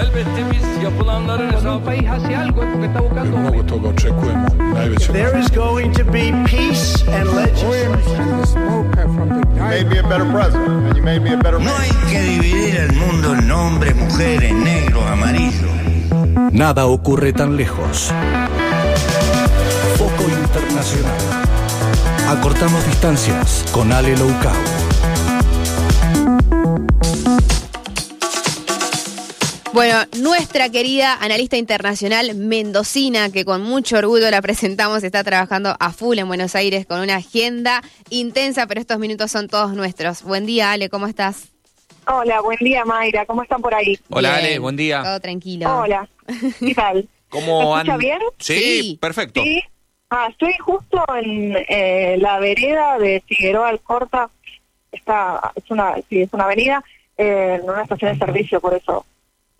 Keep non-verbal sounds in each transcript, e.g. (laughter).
Elbette biz yapılanların hesabı... país hace algo es porque está buscando... Mnogo toga očekujemo. Najveće There is going to be peace and legislation. made me a better president, and you made me a better No hay que dividir el mundo en hombres, mujeres, negros, amarillos. Nada ocurre tan lejos. Foco Internacional. Acortamos distancias con Ale Loucao. Bueno, nuestra querida analista internacional mendocina, que con mucho orgullo la presentamos, está trabajando a full en Buenos Aires con una agenda intensa, pero estos minutos son todos nuestros. Buen día, Ale, ¿cómo estás? Hola, buen día Mayra, ¿cómo están por ahí? Hola Bien, Ale, buen día. Todo tranquilo. Hola, ¿qué tal? (laughs) ¿Cómo ¿Me escucha bien? Sí, Sí. perfecto. Sí. Ah, estoy justo en eh, la vereda de Figueroa Alcorta. Está, es una, sí, es una avenida, eh, en una estación de servicio, por eso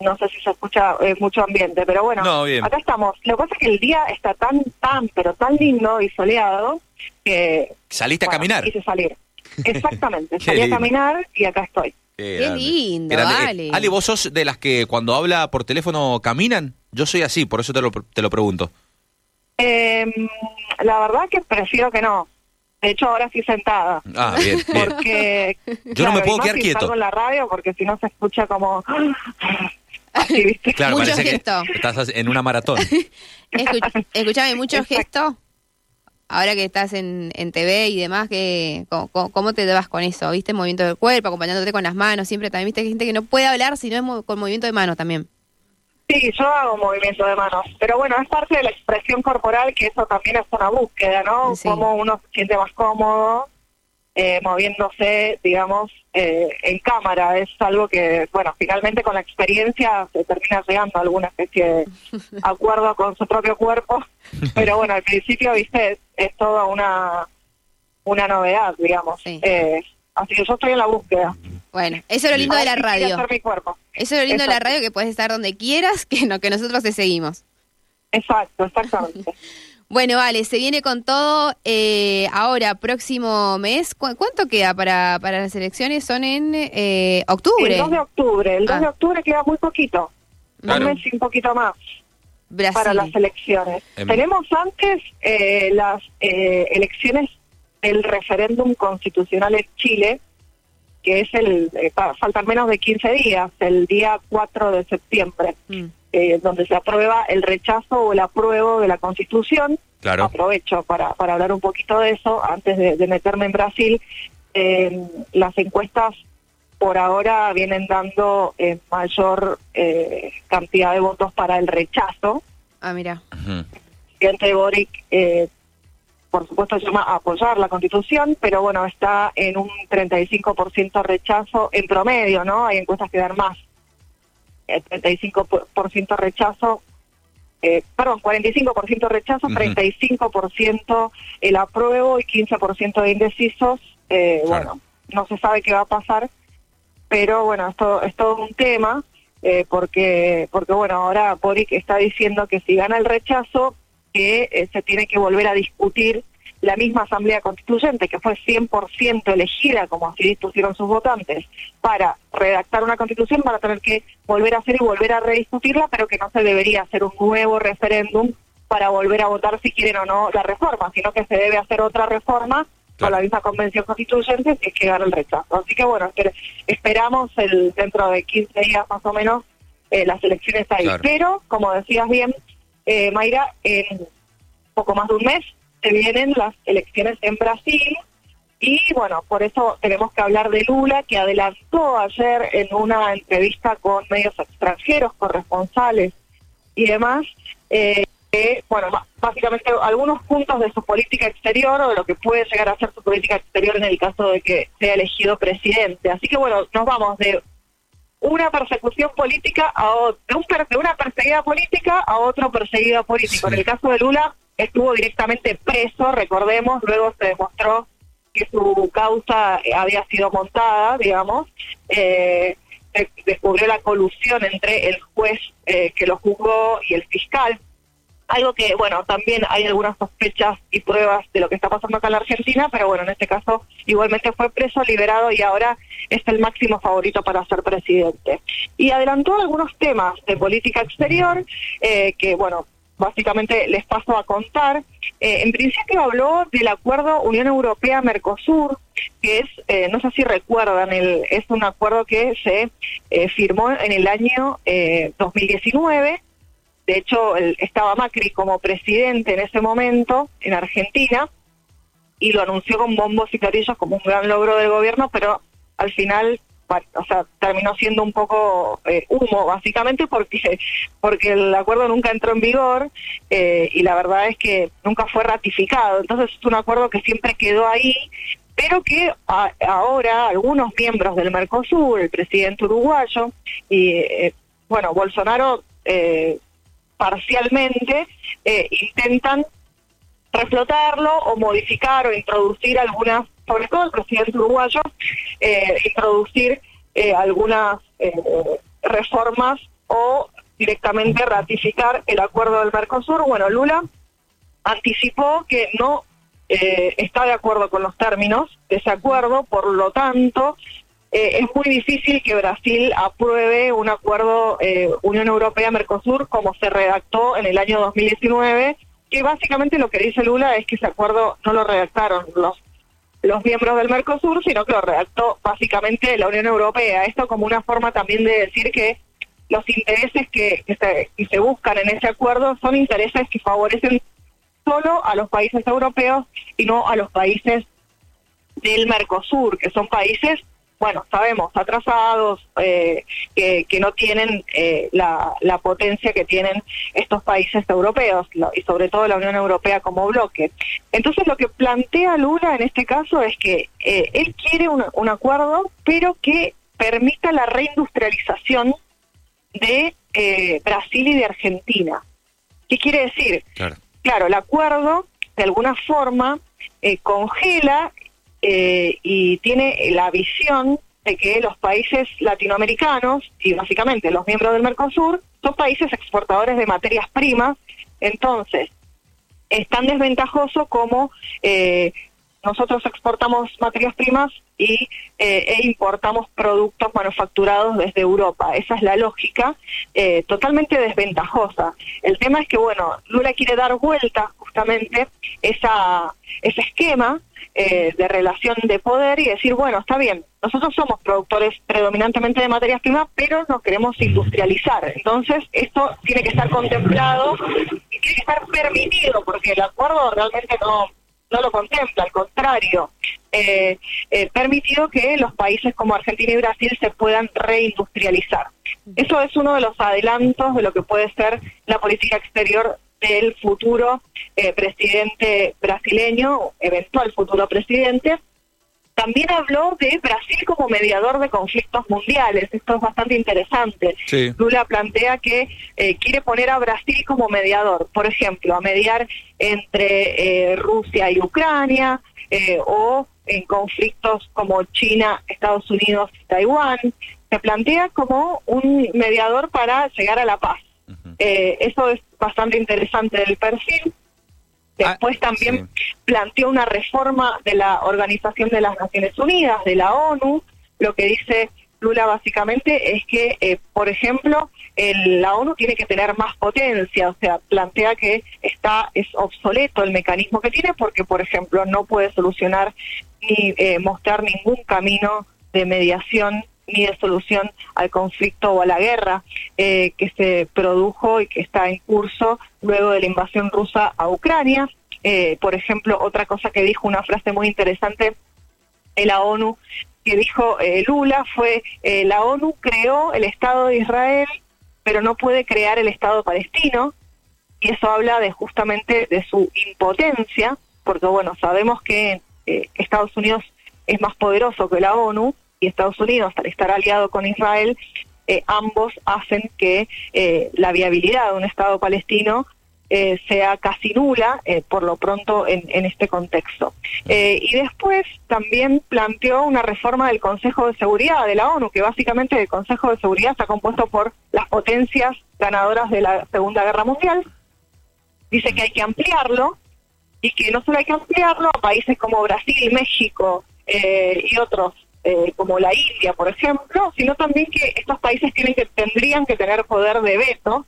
no sé si se escucha eh, mucho ambiente, pero bueno, No, acá estamos. Lo que pasa es que el día está tan, tan, pero tan lindo y soleado que... Saliste a bueno, caminar. Quise salir. (laughs) Exactamente, salí a caminar y acá estoy. Qué, Qué lindo, Eh, Ale. Ale, vos sos de las que cuando habla por teléfono caminan. Yo soy así, por eso te lo, te lo pregunto. Eh, la verdad que prefiero que no. De hecho, ahora estoy sentada. Ah, bien, bien. Porque. Yo no me puedo quedar quieto. en la radio porque si no se escucha como. (laughs) Claro, Mucho parece gesto. que estás en una maratón. (laughs) Escu- escuchame, mucho Exacto. gesto. Ahora que estás en, en TV y demás, que, ¿cómo, te llevas con eso? ¿Viste? Movimiento del cuerpo, acompañándote con las manos, siempre también, ¿viste? que hay gente que no puede hablar si no es mo- con movimiento de manos también. Sí, yo hago movimiento de manos. Pero bueno, es parte de la expresión corporal que eso también es una búsqueda, ¿no? Sí. Cómo uno se siente más cómodo eh, moviéndose, digamos, eh, en cámara. Es algo que, bueno, finalmente con la experiencia se termina llegando a alguna especie de (laughs) acuerdo con su propio cuerpo. Pero bueno, al principio, viste, es, es toda una, una novedad, digamos. Sí. Eh, así que yo estoy en la búsqueda. Bueno, eso es lo lindo de la radio. mi cuerpo. Eso es lo lindo de la radio, que puedes estar donde quieras, que, no, que nosotros te seguimos. Exacto, exactamente. (laughs) Bueno, vale, se viene con todo eh, ahora, próximo mes. ¿Cu- ¿Cuánto queda para, para las elecciones? Son en eh, octubre. El 2 de octubre, el 2 Ah. de octubre queda muy poquito, Claro. un mes y un poquito más Brasil. para las elecciones. Em. Tenemos antes eh, las eh, elecciones del referéndum constitucional en Chile, que es el, eh, pa- faltan menos de 15 días, el día 4 de septiembre, Mm. Eh, donde se aprueba el rechazo o el apruebo de la constitución. Claro. Aprovecho para, para hablar un poquito de eso antes de, de meterme en Brasil. Eh, las encuestas por ahora vienen dando eh, mayor eh, cantidad de votos para el rechazo. Ah, mira. El presidente Boric, eh, por supuesto, llama a apoyar la constitución, pero bueno, está en un 35% rechazo en promedio, ¿no? Hay encuestas que dan más. El 35% rechazo, eh, perdón, 45% rechazo, Ujú. 35% el apruebo y 15% de indecisos. Eh, Claro. Bueno, no se sabe qué va a pasar, pero bueno, esto es todo un tema. eh, porque porque bueno ahora Boric está diciendo que si gana el rechazo que se tiene que volver a discutir la misma asamblea constituyente que fue 100% elegida como así dispusieron sus votantes para redactar una constitución para tener que volver a hacer y volver a rediscutirla pero que no se debería hacer un nuevo referéndum para volver a votar si quieren o no la reforma sino que se debe hacer otra reforma con la misma convención constituyente si es que gana el rechazo. Así que bueno, esper- esperamos el dentro de 15 días más o menos eh, las elecciones ahí. Claro. Pero, como decías bien, eh, Mayra, en poco más de un mes se vienen las elecciones en Brasil y bueno, por eso tenemos que hablar de Lula, que adelantó ayer en una entrevista con medios extranjeros, corresponsales y demás, eh, que, bueno, básicamente algunos puntos de su política exterior o de lo que puede llegar a ser su política exterior en el caso de que sea elegido presidente. Así que bueno, nos vamos de una persecución política a de, un de una perseguida política a otro perseguido político. Sí. En el caso de Lula estuvo directamente preso, recordemos, luego se demostró que su causa eh, había sido montada, digamos, eh, descubrió la colusión entre el juez eh, que lo juzgó y el fiscal, algo que, bueno, también hay algunas sospechas y pruebas de lo que está pasando acá en la Argentina, pero bueno, en este caso igualmente fue preso, liberado y ahora es el máximo favorito para ser presidente. Y adelantó algunos temas de política exterior eh, que, bueno, básicamente les paso a contar. Eh, en principio habló del acuerdo Unión Europea-Mercosur, que es, eh, no sé si recuerdan, el, es un acuerdo que se eh, firmó en el año 2019 de hecho, estaba Macri como presidente en ese momento en Argentina y lo anunció con bombos y clarillos como un gran logro del gobierno, pero al final o sea, terminó siendo un poco eh, humo, básicamente, porque, porque el acuerdo nunca entró en vigor eh, y la verdad es que nunca fue ratificado. Entonces es un acuerdo que siempre quedó ahí, pero que ahora algunos miembros del Mercosur, el presidente uruguayo y, eh, bueno, Bolsonaro parcialmente eh, intentan reflotarlo o modificar o introducir algunas, sobre todo el presidente uruguayo, eh, introducir eh, algunas reformas o directamente ratificar el acuerdo del Mercosur. Bueno, Lula anticipó que no está de acuerdo con los términos de ese acuerdo, por lo tanto, eh, es muy difícil que Brasil apruebe un acuerdo eh, Unión Europea-Mercosur como se redactó en el año 2019, que básicamente lo que dice Lula es que ese acuerdo no lo redactaron los los miembros del Mercosur, sino que lo redactó básicamente la Unión Europea. Esto como una forma también de decir que los intereses que, se, que se buscan en ese acuerdo son intereses que favorecen solo a los países europeos y no a los países del Mercosur, que son países bueno, sabemos, atrasados, eh, que, no tienen eh, la, potencia que tienen estos países europeos y sobre todo la Unión Europea como bloque. Entonces lo que plantea Lula en este caso es que eh, él quiere un, acuerdo, pero que permita la reindustrialización de Brasil y de Argentina. ¿Qué quiere decir? Claro, claro el acuerdo de alguna forma congela eh, y tiene la visión de que los países latinoamericanos y básicamente los miembros del Mercosur son países exportadores de materias primas, entonces es tan desventajoso como eh, nosotros exportamos materias primas y eh, e importamos productos manufacturados desde Europa. Esa es la lógica, totalmente desventajosa. El tema es que, bueno, Lula quiere dar vuelta justamente esa, ese esquema eh, de relación de poder y decir, bueno, está bien, nosotros somos productores predominantemente de materias primas, pero nos queremos industrializar. Entonces, esto tiene que estar contemplado y tiene que estar permitido, porque el acuerdo realmente no, no lo contempla, al contrario, eh, eh, permitido que los países como Argentina y Brasil se puedan reindustrializar. Eso es uno de los adelantos de lo que puede ser la política exterior del futuro eh, presidente brasileño, eventual futuro presidente. También habló de Brasil como mediador de conflictos mundiales. Esto es bastante interesante. Lula plantea que eh, quiere poner a Brasil como mediador, por ejemplo, a mediar entre eh, Rusia y Ucrania o en conflictos como China, Estados Unidos y Taiwán. Se plantea como un mediador para llegar a la paz. Eh, eso es bastante interesante del perfil. Después ah, también planteó una reforma de la Organización de las Naciones Unidas, de la ONU. Lo que dice Lula básicamente es que, eh, por ejemplo, la ONU tiene que tener más potencia, o sea, plantea que está es obsoleto el mecanismo que tiene porque, por ejemplo, no puede solucionar ni eh, mostrar ningún camino de mediación ni de solución al conflicto o a la guerra eh, que se produjo y que está en curso luego de la invasión rusa a Ucrania. Eh, por ejemplo, otra cosa que dijo, una frase muy interesante en la ONU, que dijo eh, Lula fue, la ONU creó el Estado de Israel, pero no puede crear el Estado palestino, y eso habla de justamente de su impotencia, porque bueno, sabemos que Estados Unidos es más poderoso que la ONU, y Estados Unidos, al estar aliado con Israel, eh, ambos hacen que eh, la viabilidad de un Estado palestino eh, sea casi nula, por lo pronto, en, este contexto. y después también planteó una reforma del Consejo de Seguridad de la ONU, que básicamente el Consejo de Seguridad está compuesto por las potencias ganadoras de la Segunda Guerra Mundial, dice que hay que ampliarlo y que no solo hay que ampliarlo a países como Brasil, México y otros eh, como la India, por ejemplo, sino también que estos países tendrían que tener poder de veto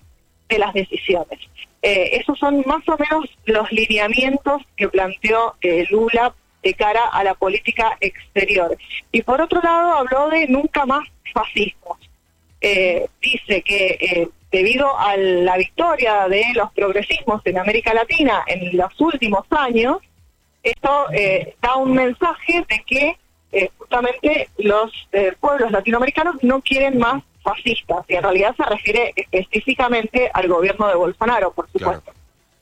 de las decisiones. Eh, esos son más o menos los lineamientos que planteó eh, Lula de cara a la política exterior. Y por otro lado habló de nunca más fascismo. Eh, dice que debido a la victoria de los progresismos en América Latina en los últimos años, esto da un mensaje de que eh, justamente los eh, pueblos latinoamericanos no quieren más fascistas, y en realidad se refiere específicamente al gobierno de Bolsonaro, por supuesto.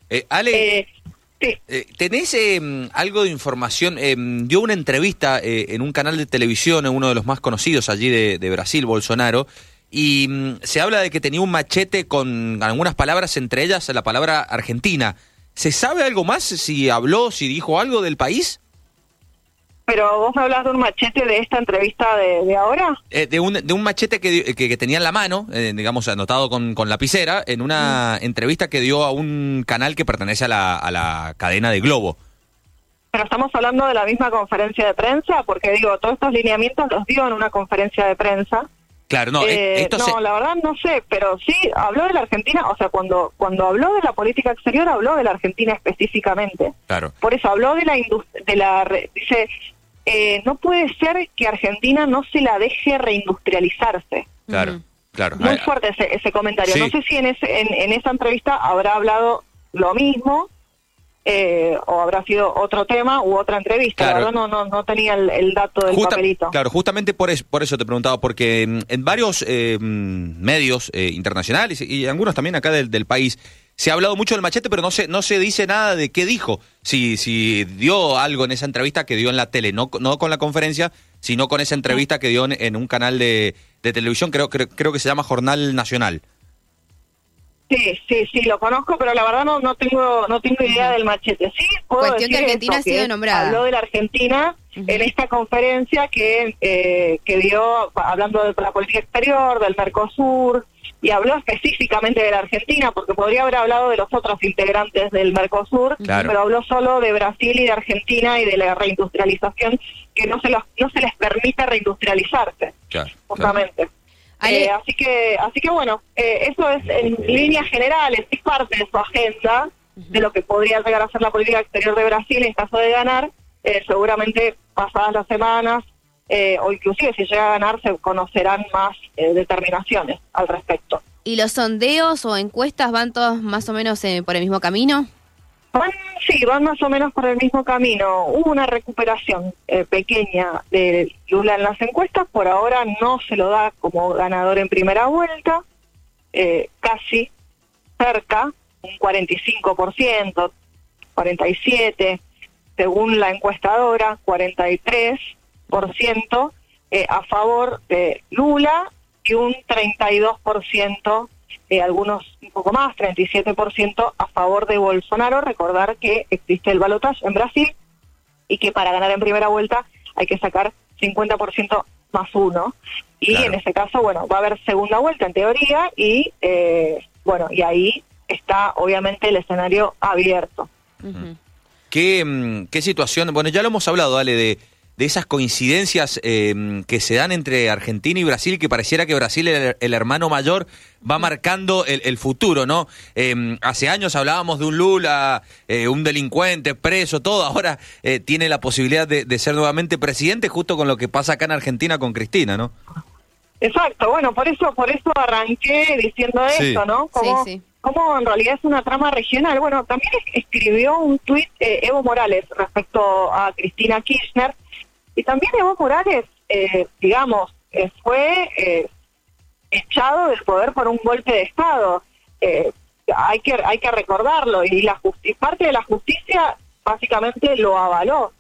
Eh, Ale, Eh, sí. eh, ¿tenés eh, algo de información? Eh, dio una entrevista eh, en un canal de televisión, en uno de los más conocidos allí de, de Brasil, Bolsonaro, y mm, se habla de que tenía un machete con algunas palabras, entre ellas la palabra Argentina. ¿Se sabe algo más? Si habló, si dijo algo del país? Pero vos me hablas de un machete de esta entrevista de, de ahora. Eh, de, un, de un machete que, que, que tenía en la mano, eh, digamos, anotado con, con lapicera, en una entrevista que dio a un canal que pertenece a la, a la cadena de Globo. Pero estamos hablando de la misma conferencia de prensa, porque digo, todos estos lineamientos los dio en una conferencia de prensa. Claro, no, Eh, eh, esto no, se- la verdad no sé, pero sí habló de la Argentina, o sea, cuando cuando habló de la política exterior habló de la Argentina específicamente. Claro. Por eso habló de la industria, de la re- dice, eh, no puede ser que Argentina no se la deje reindustrializarse. Claro, claro. Muy Ah, fuerte ese, ese comentario. Sí. No sé si en, ese, en, en esa entrevista habrá hablado lo mismo eh, o habrá sido otro tema u otra entrevista. Claro. La verdad no, no, no tenía el, el dato del Justa- papelito. Claro, justamente por eso, por eso te preguntaba, porque en varios eh, medios eh, internacionales y algunos también acá del, del país se ha hablado mucho del machete, pero no se no se dice nada de qué dijo. Si si dio algo en esa entrevista que dio en la tele, no no con la conferencia, sino con esa entrevista que dio en, en un canal de, de televisión, creo, creo creo que se llama Jornal Nacional. Sí, sí, sí, lo conozco, pero la verdad no, no tengo no tengo idea del machete. Sí, puedo Cuestión que decir Argentina esto, ha sido que nombrada. Habló de la Argentina en esta conferencia que, eh, que dio, hablando de la política exterior, del Mercosur, y habló específicamente de la Argentina, porque podría haber hablado de los otros integrantes del Mercosur, Claro. pero habló solo de Brasil y de Argentina y de la reindustrialización, que no se, los, no se les permite reindustrializarse Claro. justamente. Eh, así que, así que bueno, eh, eso es en líneas generales, es parte de su agenda de lo que podría llegar a ser la política exterior de Brasil en caso de ganar. Eh, seguramente pasadas las semanas eh, o inclusive si llega a ganar se conocerán más determinaciones al respecto. ¿Y los sondeos o encuestas van todos más o menos eh, por el mismo camino? Van, sí, van más o menos por el mismo camino. Hubo una recuperación eh, pequeña de Lula en las encuestas, por ahora no se lo da como ganador en primera vuelta, eh, casi cerca, un 45%, 47%, según la encuestadora, 43% eh, a favor de Lula y un 32%, eh, algunos un poco más, 37% a favor de Bolsonaro. Recordar que existe el balotaje en Brasil y que para ganar en primera vuelta hay que sacar 50% más uno. Y Claro. en ese caso, bueno, va a haber segunda vuelta en teoría y, eh, bueno, y ahí está obviamente el escenario abierto. ¿Qué, mm, qué situación? Bueno, ya lo hemos hablado, Ale, de, de esas coincidencias eh, que se dan entre Argentina y Brasil, que pareciera que Brasil, el, el hermano mayor, va marcando el, el futuro, ¿no? Eh, hace años hablábamos de un Lula, eh, un delincuente, preso, todo. Ahora eh, tiene la posibilidad de, de ser nuevamente presidente, justo con lo que pasa acá en Argentina con Cristina, ¿no? Exacto, bueno, por eso por eso arranqué diciendo Sí. esto, ¿no? Como, Sí, sí. como en realidad es una trama regional. Bueno, también es- escribió un tuit eh, Evo Morales respecto a Cristina Kirchner y también Evo Morales, eh, digamos, eh, fue eh, echado del poder por un golpe de Estado. Hay que hay que recordarlo y la justi- parte de la justicia básicamente lo avaló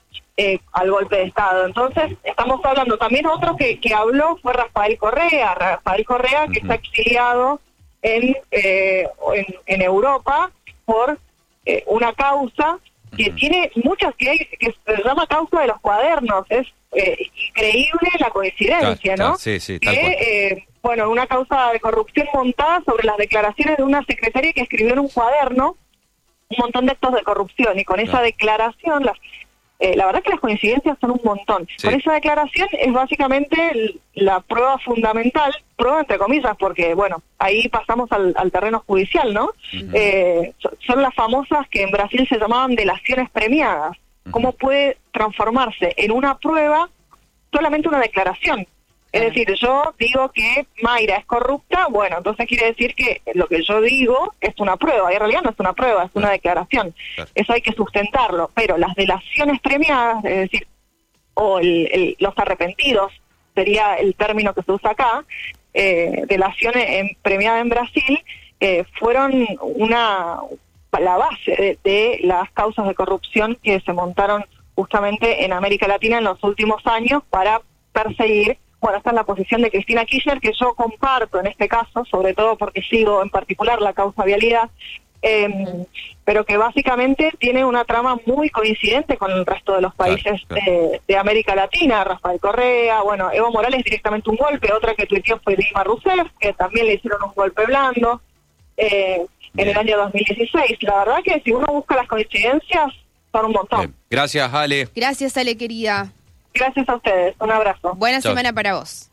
al golpe de Estado. Entonces, estamos hablando también otro que, que habló fue Rafael Correa, Rafael Correa que está exiliado en, en, en Europa por eh, una causa que tiene muchas que, hay- que se llama causa de los cuadernos. Es eh, increíble la coincidencia, Claro, ¿no? claro, sí, sí, tal que, cual. eh, bueno, una causa de corrupción montada sobre las declaraciones de una secretaria que escribió en un cuaderno un montón de actos de corrupción y con esa declaración, las, eh, la verdad que las coincidencias son un montón. Sí. Con esa declaración es básicamente la prueba fundamental, prueba entre comillas, porque bueno, ahí pasamos al, al terreno judicial, ¿no? Eh, so- son las famosas que en Brasil se llamaban delaciones premiadas. ¿Cómo puede transformarse en una prueba solamente una declaración? Es decir, yo digo que Mayra es corrupta, bueno, entonces quiere decir que lo que yo digo es una prueba, y en realidad no es una prueba, es una declaración. Eso hay que sustentarlo, pero las delaciones premiadas, es decir, o el- el- los arrepentidos, sería el término que se usa acá, eh, delaciones en, premiada en Brasil, eh, fueron una la base de, de las causas de corrupción que se montaron justamente en América Latina en los últimos años para perseguir, bueno, esta es la posición de Cristina Kirchner, que yo comparto en este caso, sobre todo porque sigo en particular la causa vialidad, eh, pero que básicamente tiene una trama muy coincidente con el resto de los países claro. De, de América Latina, Rafael Correa, bueno, Evo Morales directamente un golpe, otra que tuiteó fue Dilma Rousseff, que también le hicieron un golpe blando eh, en el año 2016. La verdad que si uno busca las coincidencias, son un montón. Bien. Gracias, Ale. Gracias, Ale, querida. Gracias a ustedes, un abrazo. Buena Chao. semana para vos.